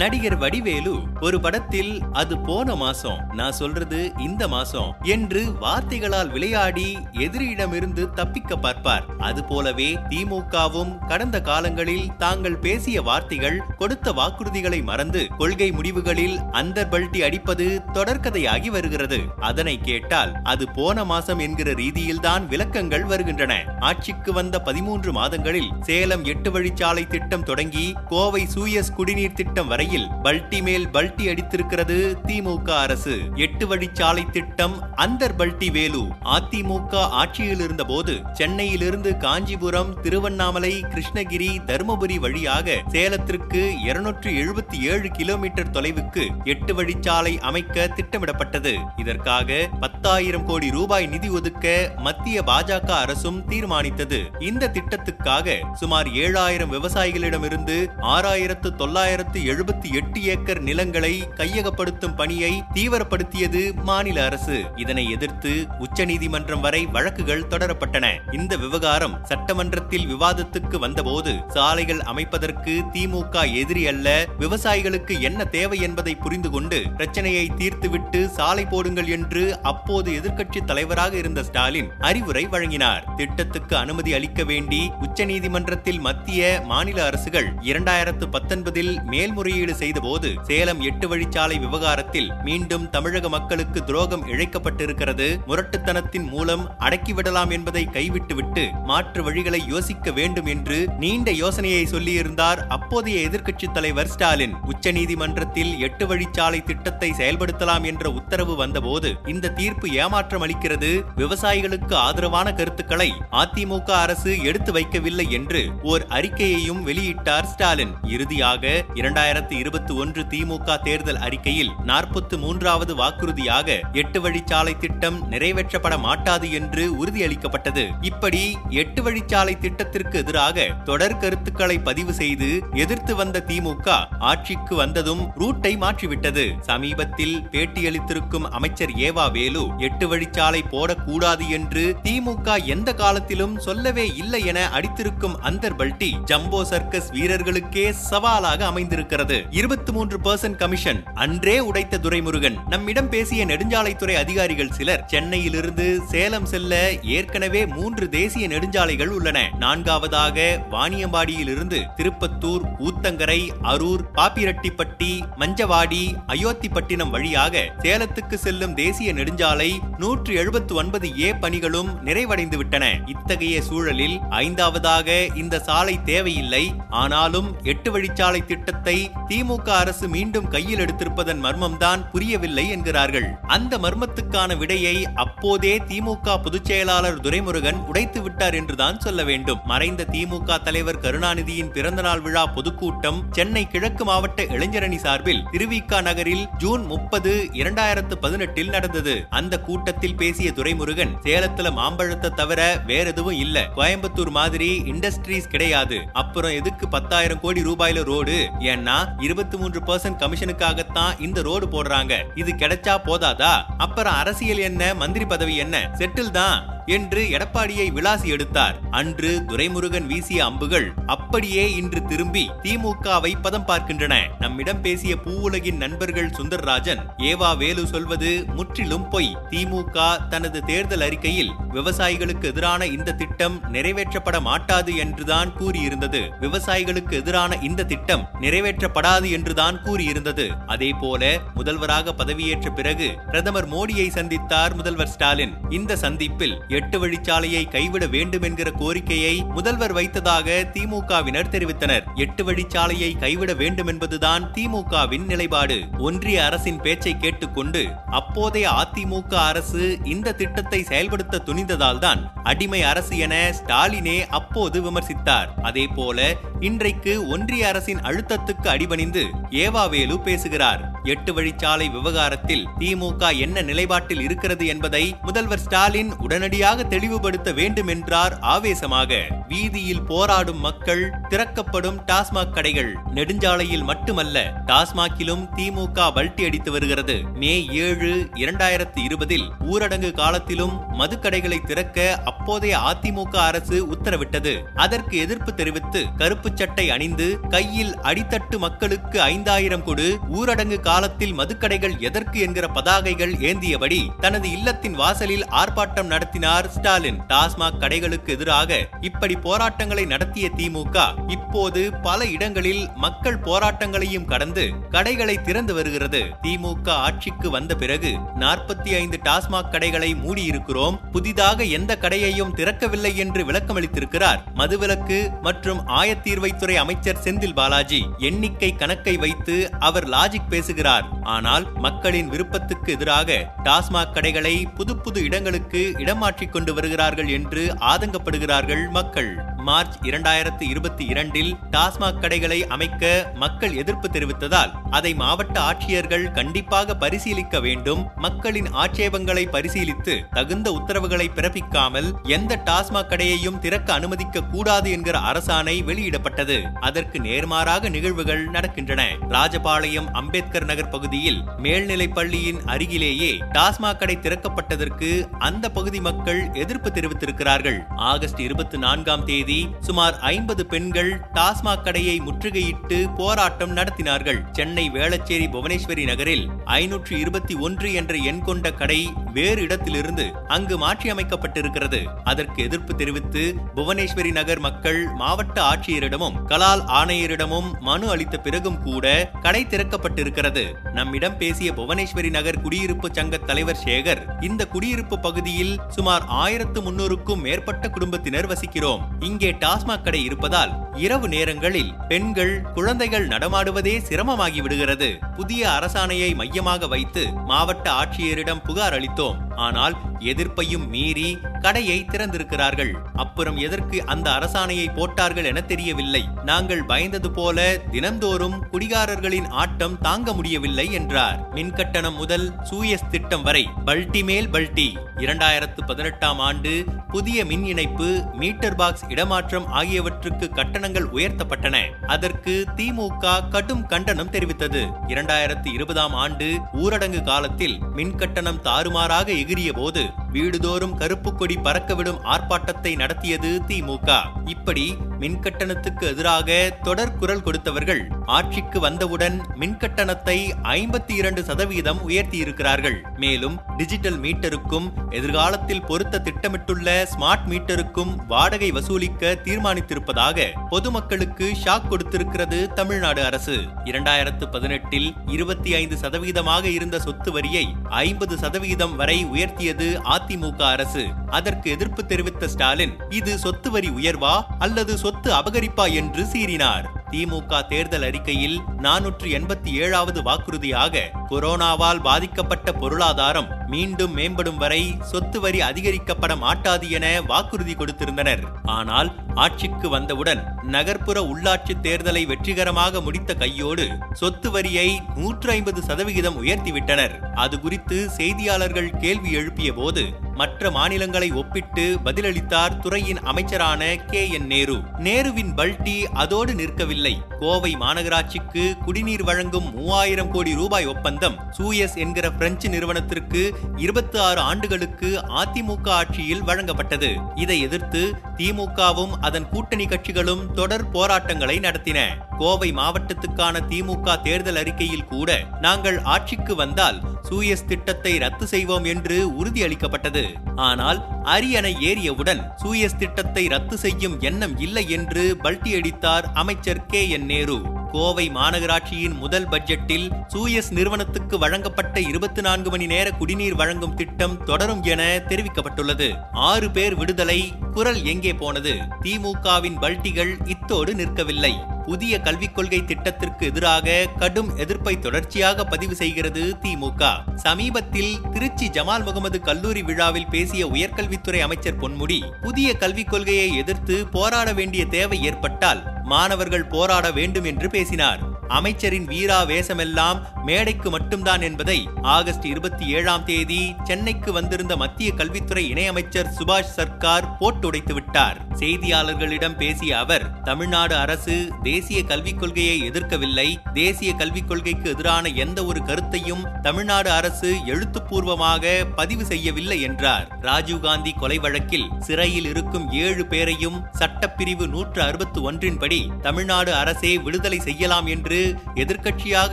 நடிகர் வடிவேலு ஒரு படத்தில் அது போன மாசம் நான் சொல்றது இந்த மாசம் என்று வார்த்தைகளால் விளையாடி எதிரியிடமிருந்து தப்பிக்க பார்ப்பார். அது போலவே திமுகவும் கடந்த காலங்களில் தாங்கள் பேசிய வார்த்தைகள் கொடுத்த வாக்குறுதிகளை மறந்து கொள்கை முடிவுகளில் அந்தர் பல்ட்டி அடிப்பது தொடர்கதையாகி வருகிறது. அதனை கேட்டால் அது போன மாசம் என்கிற ரீதியில்தான் விளக்கங்கள் வருகின்றன. ஆட்சிக்கு வந்த பதிமூன்று மாதங்களில் சேலம் எட்டு வழிச்சாலை திட்டம் தொடங்கி கோவை சூயஸ் குடிநீர் திட்டம் வரை வரையில் பல்டி மேல் பல்டி அடித்திருக்கிறது திமுக அரசு. எட்டு வழிச்சாலை திட்டம் அந்தர் பல்டி வேலு. அதிமுக ஆட்சியில் இருந்த போது சென்னையிலிருந்து காஞ்சிபுரம் திருவண்ணாமலை கிருஷ்ணகிரி தருமபுரி வழியாக சேலத்திற்கு இருநூற்று எழுபத்தி ஏழு கிலோமீட்டர் தொலைவுக்கு எட்டு வழிச்சாலை அமைக்க திட்டமிடப்பட்டது. இதற்காக பத்தாயிரம் கோடி ரூபாய் நிதி ஒதுக்க மத்திய பாஜக அரசும் தீர்மானித்தது. இந்த திட்டத்துக்காக சுமார் ஏழாயிரம் விவசாயிகளிடமிருந்து ஆறாயிரத்து தொள்ளாயிரத்து எழுபத்தி எட்டு ஏக்கர் நிலங்களை கையகப்படுத்தும் பணியை தீவிரப்படுத்தியது மாநில அரசு. இதனை எதிர்த்து உச்சநீதிமன்றம் வரை வழக்குகள் தொடரப்பட்டன. இந்த விவகாரம் சட்டமன்றத்தில் விவாதத்துக்கு வந்தபோது சாலைகள் அமைப்பதற்கு திமுக எதிரி அல்ல விவசாயிகளுக்கு என்ன தேவை என்பதை புரிந்து கொண்டு பிரச்சனையை தீர்த்துவிட்டு சாலை போடுங்கள் என்று அப்போது எதிர்க்கட்சி தலைவராக இருந்த ஸ்டாலின் அறிவுரை வழங்கினார். திட்டத்துக்கு அனுமதி அளிக்க வேண்டி உச்சநீதிமன்றத்தில் மத்திய மாநில அரசுகள் இரண்டாயிரத்து பத்தொன்பதில் மேல்முறையீடு செய்தபோது சேலம் எட்டு வழிச்சாலை விவகாரத்தில் மீண்டும் தமிழக மக்களுக்கு துரோகம் இழைக்கப்பட்டிருக்கிறது. முரட்டுத்தனத்தின் மூலம் அடக்கிவிடலாம் என்பதை கைவிட்டுவிட்டு மாற்று வழிகளை யோசிக்க வேண்டும் என்று நீண்ட யோசனையை சொல்லியிருந்தார் அப்போதைய எதிர்க்கட்சித் தலைவர் ஸ்டாலின். உச்சநீதிமன்றத்தில் எட்டு வழிச்சாலை திட்டத்தை செயல்படுத்தலாம் என்ற உத்தரவு வந்தபோது இந்த தீர்ப்பு ஏமாற்றம் அளிக்கிறது. விவசாயிகளுக்கு ஆதரவான கருத்துக்களை அதிமுக அரசு எடுத்து வைக்கவில்லை என்று ஓர் அறிக்கையையும் வெளியிட்டார் ஸ்டாலின். இறுதியாக இரண்டாயிரத்தி இருபத்தி ஒன்று திமுக தேர்தல் அறிக்கையில் நாற்பத்தி மூன்றாவது வாக்குறுதியாக எட்டு வழிச்சாலை திட்டம் நிறைவேற்றப்பட மாட்டாது என்று உறுதியளிக்கப்பட்டது. இப்படி எட்டு வழிச்சாலை திட்டத்திற்கு எதிராக தொடர் கருத்துக்களை பதிவு செய்து எதிர்த்து வந்த திமுக ஆட்சிக்கு வந்ததும் ரூட்டை மாற்றிவிட்டது. சமீபத்தில் பேட்டியளித்திருக்கும் அமைச்சர் ஏவா வேலு எட்டு வழிச்சாலை போடக்கூடாது என்று திமுக எந்த காலத்திலும் சொல்லவே இல்லை என அடித்திருக்கும் அந்தர் பல்டி ஜம்போ சர்க்கஸ் வீரர்களுக்கே சவாலாக அமைந்திருக்கிறது. இருபத்தி மூன்று பர்சன்ட் கமிஷன் அன்றே உடைத்த துரைமுருகன். நம்மிடம் பேசிய நெடுஞ்சாலைத்துறை அதிகாரிகள் சிலர் சென்னையிலிருந்து சேலம் செல்ல ஏற்கனவே மூன்று தேசிய நெடுஞ்சாலைகள் உள்ளன. நான்காவதாக வாணியம்பாடியிலிருந்து திருப்பத்தூர் ஊத்தங்கரை அரூர் பாப்பிரெட்டிப்பட்டி மஞ்சவாடி அயோத்திப்பட்டினம் வழியாக சேலத்துக்கு செல்லும் தேசிய நெடுஞ்சாலை நூற்று எழுபத்து ஒன்பது ஏ பணிகளும் நிறைவடைந்துவிட்டன. இத்தகைய சூழலில் ஐந்தாவதாக இந்த சாலை தேவையில்லை. ஆனாலும் எட்டு வழிச்சாலை திட்டத்தை திமுக அரசு மீண்டும் கையில் எடுத்திருப்பதன் மர்மம்தான் புரியவில்லை என்கிறார்கள். அந்த மர்மத்துக்கான விடையை அப்போதே திமுக பொதுச் செயலாளர் துரைமுருகன் உடைத்து விட்டார் என்றுதான் சொல்ல வேண்டும். மறைந்த திமுக தலைவர் கருணாநிதியின் பிறந்தநாள் விழா பொதுக்கூட்டம் சென்னை கிழக்கு மாவட்ட இளைஞரணி சார்பில் திருவிக்கா நகரில் ஜூன் முப்பது இரண்டாயிரத்து பதினெட்டில் நடந்தது. அந்த கூட்டத்தில் பேசிய துரைமுருகன் சேலத்துல மாம்பழத்தை தவிர வேற எதுவும் இல்ல. கோயம்புத்தூர் மாதிரி இண்டஸ்ட்ரீஸ் கிடையாது. அப்புறம் எதுக்கு பத்தாயிரம் கோடி ரூபாயில ரோடு ஏன்னா இருபத்தி மூன்று பர்சன்ட் கமிஷனுக்காகத்தான் இந்த ரோடு போடுறாங்க. இது கிடைச்சா போதாதா? அப்புறம் அரசியல் என்ன? மந்திரி பதவி என்ன? செட்டில் தான். என்று எடப்பாடியை விளாசி எடுத்தார். அன்று துரைமுருகன் வீசிய அம்புகள் அப்படியே இன்று திரும்பி திமுகவை பதம் பார்க்கின்றன. நம்மிடம் பேசிய பூவுலகின் நண்பர்கள் சுந்தர்ராஜன் ஏவா வேலு சொல்வது முற்றிலும் பொய். திமுக தனது தேர்தல் அறிக்கையில் விவசாயிகளுக்கு எதிரான இந்த திட்டம் நிறைவேற்றப்பட மாட்டாது என்றுதான் கூறியிருந்தது. விவசாயிகளுக்கு எதிரான இந்த திட்டம் நிறைவேற்றப்படாது என்றுதான் கூறியிருந்தது. அதே போல முதல்வராக பதவியேற்ற பிறகு பிரதமர் மோடியை சந்தித்தார் முதல்வர் ஸ்டாலின். இந்த சந்திப்பில் எட்டு வழிச்சாலையை கைவிட வேண்டும் என்கிற கோரிக்கையை முதல்வர் வைத்ததாக திமுகவினர் தெரிவித்தனர். எட்டு வழிச்சாலையை கைவிட வேண்டும் என்பதுதான் திமுகவின் நிலைப்பாடு. ஒன்றிய அரசின் பேச்சை கேட்டுக்கொண்டு அப்போதைய அதிமுக அரசு இந்த திட்டத்தை செயல்படுத்த துணிந்ததால் தான் அடிமை அரசு என ஸ்டாலினே அப்போது விமர்சித்தார். அதே போல இன்றைக்கு ஒன்றிய அரசின் அழுத்தத்துக்கு அடிபணிந்து ஏவாவேலு பேசுகிறார். எட்டு வழிச்சாலை விவகாரத்தில் திமுக என்ன நிலைப்பாட்டில் இருக்கிறது என்பதை முதல்வர் ஸ்டாலின் உடனடியாக தெளிவுபடுத்த வேண்டும் என்றார் ஆவேசமாக. வீதியில் போராடும் மக்கள் திறக்கப்படும் டாஸ்மாக் கடைகள் நெடுஞ்சாலையில் மட்டுமல்ல டாஸ்மாக்கிலும் திமுக பல்டி அடித்து வருகிறது. மே ஏழு இரண்டாயிரத்தி இருபதில் ஊரடங்கு காலத்திலும் மதுக்கடைகளை திறக்க அப்போதைய அதிமுக அரசு உத்தரவிட்டது. அதற்கு எதிர்ப்பு தெரிவித்து கருப்பு சட்டை அணிந்து கையில் அடித்தட்டு மக்களுக்கு ஐந்தாயிரம் கொடு ஊரடங்கு காலத்தில் மதுக்கடைகள் எதற்கு என்கிற பதாகைகள் ஏந்தியபடி தனது இல்லத்தின் வாசலில் ஆர்ப்பாட்டம் நடத்தினார் ஸ்டாலின். டாஸ்மாக் கடைகளுக்கு எதிராக இப்படி போராட்டங்களை நடத்திய திமுக இப்போது பல இடங்களில் மக்கள் போராட்டங்களையும் கடந்து கடைகளை திறந்து வருகிறது. திமுக ஆட்சிக்கு வந்த பிறகு நாற்பத்தி ஐந்து டாஸ்மாக் கடைகளை மூடியிருக்கிறோம். புதிதாக எந்த கடையையும் திறக்கவில்லை என்று விளக்கமளித்திருக்கிறார் மதுவிலக்கு மற்றும் ஆயத்தீர்வைத்துறை அமைச்சர் செந்தில் பாலாஜி. எண்ணிக்கை கணக்கை வைத்து அவர் லாஜிக் பேசுகிறார். ஆனால் மக்களின் விருப்பத்துக்கு எதிராக டாஸ்மாக் கடைகளை புது புது இடங்களுக்கு இடமாற்றிக் கொண்டு வருகிறார்கள் என்று ஆதங்கப்படுகிறார்கள் மக்கள். மார்ச் இரண்டாயிரத்து இருபத்தி இரண்டில் டாஸ்மாக் கடைகளை அமைக்க மக்கள் எதிர்ப்பு தெரிவித்ததால் அதை மாவட்ட ஆட்சியர்கள் கண்டிப்பாக பரிசீலிக்க வேண்டும். மக்களின் ஆட்சேபங்களை பரிசீலித்து தகுந்த உத்தரவுகளை பிறப்பிக்காமல் எந்த டாஸ்மாக் கடையையும் திறக்க அனுமதிக்க கூடாது என்கிற அரசாணை வெளியிடப்பட்டது. அதற்கு நேர்மாறாக நிகழ்வுகள் நடக்கின்றன. ராஜபாளையம் அம்பேத்கர் நகர் பகுதியில் மேல்நிலைப் பள்ளியின் அருகிலேயே டாஸ்மாக் கடை திறக்கப்பட்டதற்கு அந்த பகுதி மக்கள் எதிர்ப்பு தெரிவித்திருக்கிறார்கள். ஆகஸ்ட் இருபத்தி நான்காம் தேதி சுமார் ஐம்பது பெண்கள் டாஸ்மாக் கடையை முற்றுகையிட்டு போராட்டம் நடத்தினார்கள். சென்னை வேளச்சேரி புவனேஸ்வரி நகரில் ஐநூற்று இருபத்தி ஒன்று என்ற எண் கொண்ட கடை வேறு இடத்திலிருந்து அங்கு மாற்றியமைக்கப்பட்டிருக்கிறது. அதற்கு எதிர்ப்பு தெரிவித்து புவனேஸ்வரி நகர் மக்கள் மாவட்ட ஆட்சியரிடமும் கலால் ஆணையரிடமும் மனு அளித்த பிறகும் கூட கடை திறக்கப்பட்டிருக்கிறது. நம்மிடம் பேசிய புவனேஸ்வரி நகர் குடியிருப்பு சங்க தலைவர் சேகர் இந்த குடியிருப்பு பகுதியில் சுமார் ஆயிரத்து முன்னூறுக்கும் மேற்பட்ட குடும்பத்தினர் வசிக்கிறோம். இங்கே டாஸ்மாக் கடை இருப்பதால் இரவு நேரங்களில் பெண்கள் குழந்தைகள் நடமாடுவதே சிரமமாகி விடுகிறது. புதிய அரசாணையை மையமாக வைத்து மாவட்ட ஆட்சியரிடம் புகார் அளித்தோம். ஆனால் எதிர்ப்பையும் மீறி கடையை திறந்திருக்கிறார்கள். அப்புறம் எதற்கு அந்த அரசாணையை போட்டார்கள் என தெரியவில்லை. நாங்கள் பயந்தது போல தினந்தோறும் குடிகாரர்களின் ஆட்டம் தாங்க முடியவில்லை என்றார். மின்கட்டணம் முதல் சூயஸ் திட்டம் வரை பல்டி மேல் பல்டி. இரண்டாயிரத்து பதினெட்டாம் ஆண்டு புதிய மின் இணைப்பு மீட்டர் பாக்ஸ் இடமாற்றம் ஆகியவற்றுக்கு கட்டணங்கள் உயர்த்தப்பட்டன. அதற்கு திமுக கடும் கண்டனம் தெரிவித்தது. இரண்டாயிரத்து இருபதாம் ஆண்டு ஊரடங்கு காலத்தில் மின் கட்டணம் தாறுமாறாக எகிரிய போது வீடுதோறும் கருப்பு கொடி பறக்கவிடும் ஆர்ப்பாட்டத்தை நடத்தியது திமுக. இப்படி மின்கட்டணத்துக்கு எதிராக தொடர் குரல் கொடுத்தவர்கள் ஆட்சிக்கு வந்தவுடன் மின்கட்டணத்தை ஐம்பத்தி இரண்டு சதவீதம் உயர்த்தியிருக்கிறார்கள். மேலும் டிஜிட்டல் மீட்டருக்கும் எதிர்காலத்தில் பொருத்த திட்டமிட்டுள்ள ஸ்மார்ட் மீட்டருக்கும் வாடகை வசூலிக்க தீர்மானித்திருப்பதாக பொதுமக்களுக்கு ஷாக் கொடுத்திருக்கிறது தமிழ்நாடு அரசு. இரண்டாயிரத்து பதினெட்டில் இருபத்தி ஐந்து சதவீதமாக இருந்த சொத்து வரியை ஐம்பது சதவீதம் வரை உயர்த்தியது அதிமுக அரசு. அதற்கு எதிர்ப்பு தெரிவித்த ஸ்டாலின் இது சொத்து வரி உயர்வா அல்லது சொத்து அபகரிப்பா? என்று சீறினார். திமுக தேர்தல் அறிக்கையில் நானூற்று எண்பத்தி ஏழாவது வாக்குறுதியாக கொரோனாவால் பாதிக்கப்பட்ட பொருளாதாரம் மீண்டும் மேம்படும் வரை சொத்து வரி அதிகரிக்கப்பட மாட்டாது என வாக்குறுதி கொடுத்திருந்தனர். ஆனால் ஆட்சிக்கு வந்தவுடன் நகர்ப்புற உள்ளாட்சி தேர்தலை வெற்றிகரமாக முடித்த கையோடு சொத்து வரியை நூற்று ஐம்பது சதவிகிதம் உயர்த்திவிட்டனர். அது குறித்து செய்தியாளர்கள் கேள்வி எழுப்பிய போது மற்ற மாநிலங்களை ஒப்பிட்டு பதிலளித்தார் துறையின் அமைச்சரான கே என் நேரு. நேருவின் பல்டி அதோடு நிற்கவில்லை. கோவை மாநகராட்சிக்கு குடிநீர் வழங்கும் மூவாயிரம் கோடி ரூபாய் ஒப்பந்தம். சூயஸ் என்கிற பிரெஞ்சு நிறுவனத்திற்கு இருபத்தி ஆறு ஆண்டுகளுக்கு அதிமுக ஆட்சியில் வழங்கப்பட்டது. இதை எதிர்த்து திமுகவும் அதன் கூட்டணி கட்சிகளும் தொடர் போராட்டங்களை நடத்தின. கோவை மாவட்டத்துக்கான திமுக தேர்தல் அறிக்கையில் கூட நாங்கள் ஆட்சிக்கு வந்தால் சூயஸ் திட்டத்தை ரத்து செய்வோம் என்று உறுதியளிக்கப்பட்டது. ஆனால் அரியணை ஏறியவுடன் சூயஸ் திட்டத்தை ரத்து செய்யும் எண்ணம் இல்லை என்று பல்டி அடித்தார் அமைச்சர் கே என் நேரு. கோவை மாநகராட்சியின் முதல் பட்ஜெட்டில் சூயஸ் நிறுவனத்துக்கு வழங்கப்பட்ட இருபத்தி நான்கு மணி நேர குடிநீர் வழங்கும் திட்டம் தொடரும் என தெரிவிக்கப்பட்டுள்ளது. ஆறு பேர் விடுதலை குரல் எங்கே போனது? திமுகவின் பல்டிகள் இத்தோடு நிற்கவில்லை. புதிய கல்விக் கொள்கை திட்டத்திற்கு எதிராக கடும் எதிர்ப்பை தொடர்ச்சியாக பதிவு செய்கிறது திமுக. சமீபத்தில் திருச்சி ஜமால் முகமது கல்லூரி விழாவில் பேசிய உயர்கல்வித்துறை அமைச்சர் பொன்முடி புதிய கல்விக் கொள்கையை எதிர்த்து போராட வேண்டிய தேவை ஏற்பட்டால் மாணவர்கள் போராட வேண்டும் என்று பேசினார். அமைச்சரின் வீரா வேஷமெல்லாம் மேடைக்கு மட்டும்தான் என்பதை ஆகஸ்ட் இருபத்தி ஏழாம் தேதி சென்னைக்கு வந்திருந்த மத்திய கல்வித்துறை இணையமைச்சர் சுபாஷ் சர்க்கார் போட்டுடைத்து விட்டார். செய்தியாளர்களிடம் பேசிய அவர் தமிழ்நாடு அரசு தேசிய கல்விக் கொள்கையை எதிர்க்கவில்லை. தேசிய கல்விக் கொள்கைக்கு எதிரான எந்த ஒரு கருத்தையும் தமிழ்நாடு அரசு எழுத்துப்பூர்வமாக பதிவு செய்யவில்லை என்றார். ராஜீவ்காந்தி கொலை வழக்கில் சிறையில் இருக்கும் ஏழு பேரையும் சட்டப்பிரிவு நூற்று அறுபத்தி ஒன்றின்படி தமிழ்நாடு அரசே விடுதலை செய்யலாம் என்று என்று எதிர்க்கட்சியாக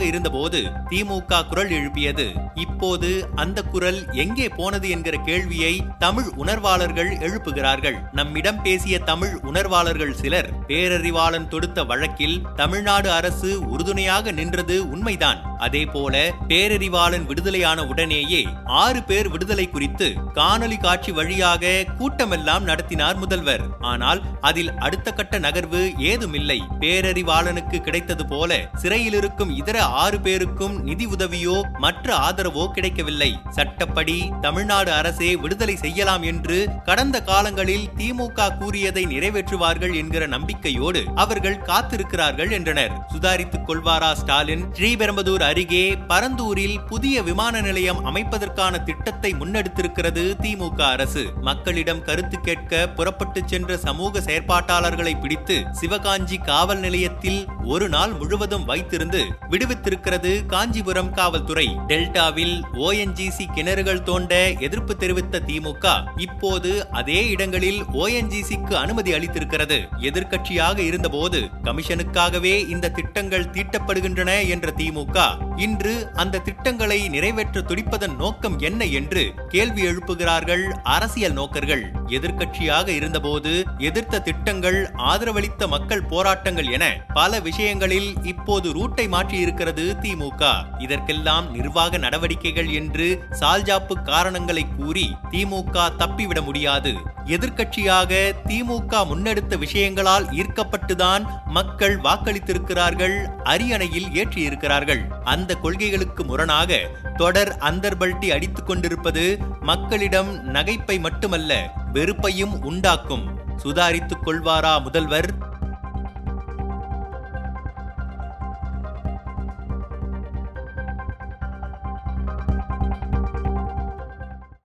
இருந்தபோது திமுக குரல் எழுப்பியது. இப்போது அந்த குரல் எங்கே போனது என்கிற கேள்வியை தமிழ் உணர்வாளர்கள் எழுப்புகிறார்கள். நம்மிடம் பேசிய தமிழ் உணர்வாளர்கள் சிலர் பேரறிவாளன் தொடுத்த வழக்கில் தமிழ்நாடு அரசு உறுதுணையாக நின்றது உண்மைதான். அதே போல பேரறிவாளன் விடுதலையான உடனேயே ஆறு பேர் விடுதலை குறித்து காணொலி காட்சி வழியாக கூட்டமெல்லாம் நடத்தினார் முதல்வர். ஆனால் அதில் அடுத்த கட்ட நகர்வு ஏதுமில்லை. பேரறிவாளனுக்கு கிடைத்தது போல சிறையில் இருக்கும் இதர ஆறு பேருக்கும் நிதி உதவியோ மற்ற ஆதரவோ கிடைக்கவில்லை. சட்டப்படி தமிழ்நாடு அரசே விடுதலை செய்யலாம் என்று கடந்த காலங்களில் திமுக கூறியதை நிறைவேற்றுவார்கள் என்கிற நம்பிக்கையோடு அவர்கள் காத்திருக்கிறார்கள் என்றனர். சுதாரித்துக் கொள்வாரா ஸ்டாலின்? ஸ்ரீபெரும்புதூர் அருகே பரந்தூரில் புதிய விமான நிலையம் அமைப்பதற்கான திட்டத்தை முன்னெடுத்திருக்கிறது திமுக அரசு. மக்களிடம் கருத்து கேட்க புறப்பட்டு சென்ற சமூக செயற்பாட்டாளர்களை பிடித்து சிவகாஞ்சி காவல் நிலையத்தில் ஒரு நாள் முழுவதும் வைத்திருந்து விடுவித்திருக்கிறது காஞ்சிபுரம் காவல்துறை. டெல்டாவில் ஓஎன்ஜிசி கிணறுகள் தோண்ட எதிர்ப்பு தெரிவித்த திமுக இப்போது அதே இடங்களில் ஓஎன்ஜிசிக்கு அனுமதி அளித்திருக்கிறது. எதிர்க்கட்சியாக இருந்தபோது கமிஷனுக்காகவே இந்த திட்டங்கள் தீட்டப்படுகின்றன என்ற திமுக இன்று அந்த திட்டங்களை நிறைவேற்ற துடிப்பதன் நோக்கம் என்ன என்று கேள்வி எழுப்புகிறார்கள் அரசியல் நோக்கர்கள். எதிர்க்கட்சியாக இருந்தபோது எதிர்த்த திட்டங்கள் ஆதரவளித்த மக்கள் போராட்டங்கள் என பல விஷயங்களில் இப்போது ரூட்டை மாற்றி இருக்கிறது திமுக. இதற்கெல்லாம் நிர்வாக நடவடிக்கைகள் என்று சால்ஜாப்பு காரணங்களை கூறி திமுக தப்பிவிட முடியாது. எதிர்க்கட்சியாக திமுக முன்னெடுத்த விஷயங்களால் ஈர்க்கப்பட்டுதான் மக்கள் வாக்களித்திருக்கிறார்கள் அரியணையில் ஏற்றியிருக்கிறார்கள். அந்த கொள்கைகளுக்கு முரணாக தொடர் அந்தர்பல்ட்டி அடித்துக் கொண்டிருப்பது மக்களிடம் நகைப்பை மட்டுமல்ல வெறுப்பையும் உண்டாக்கும். சுதாரித்துக் கொள்வாரா முதல்வர்?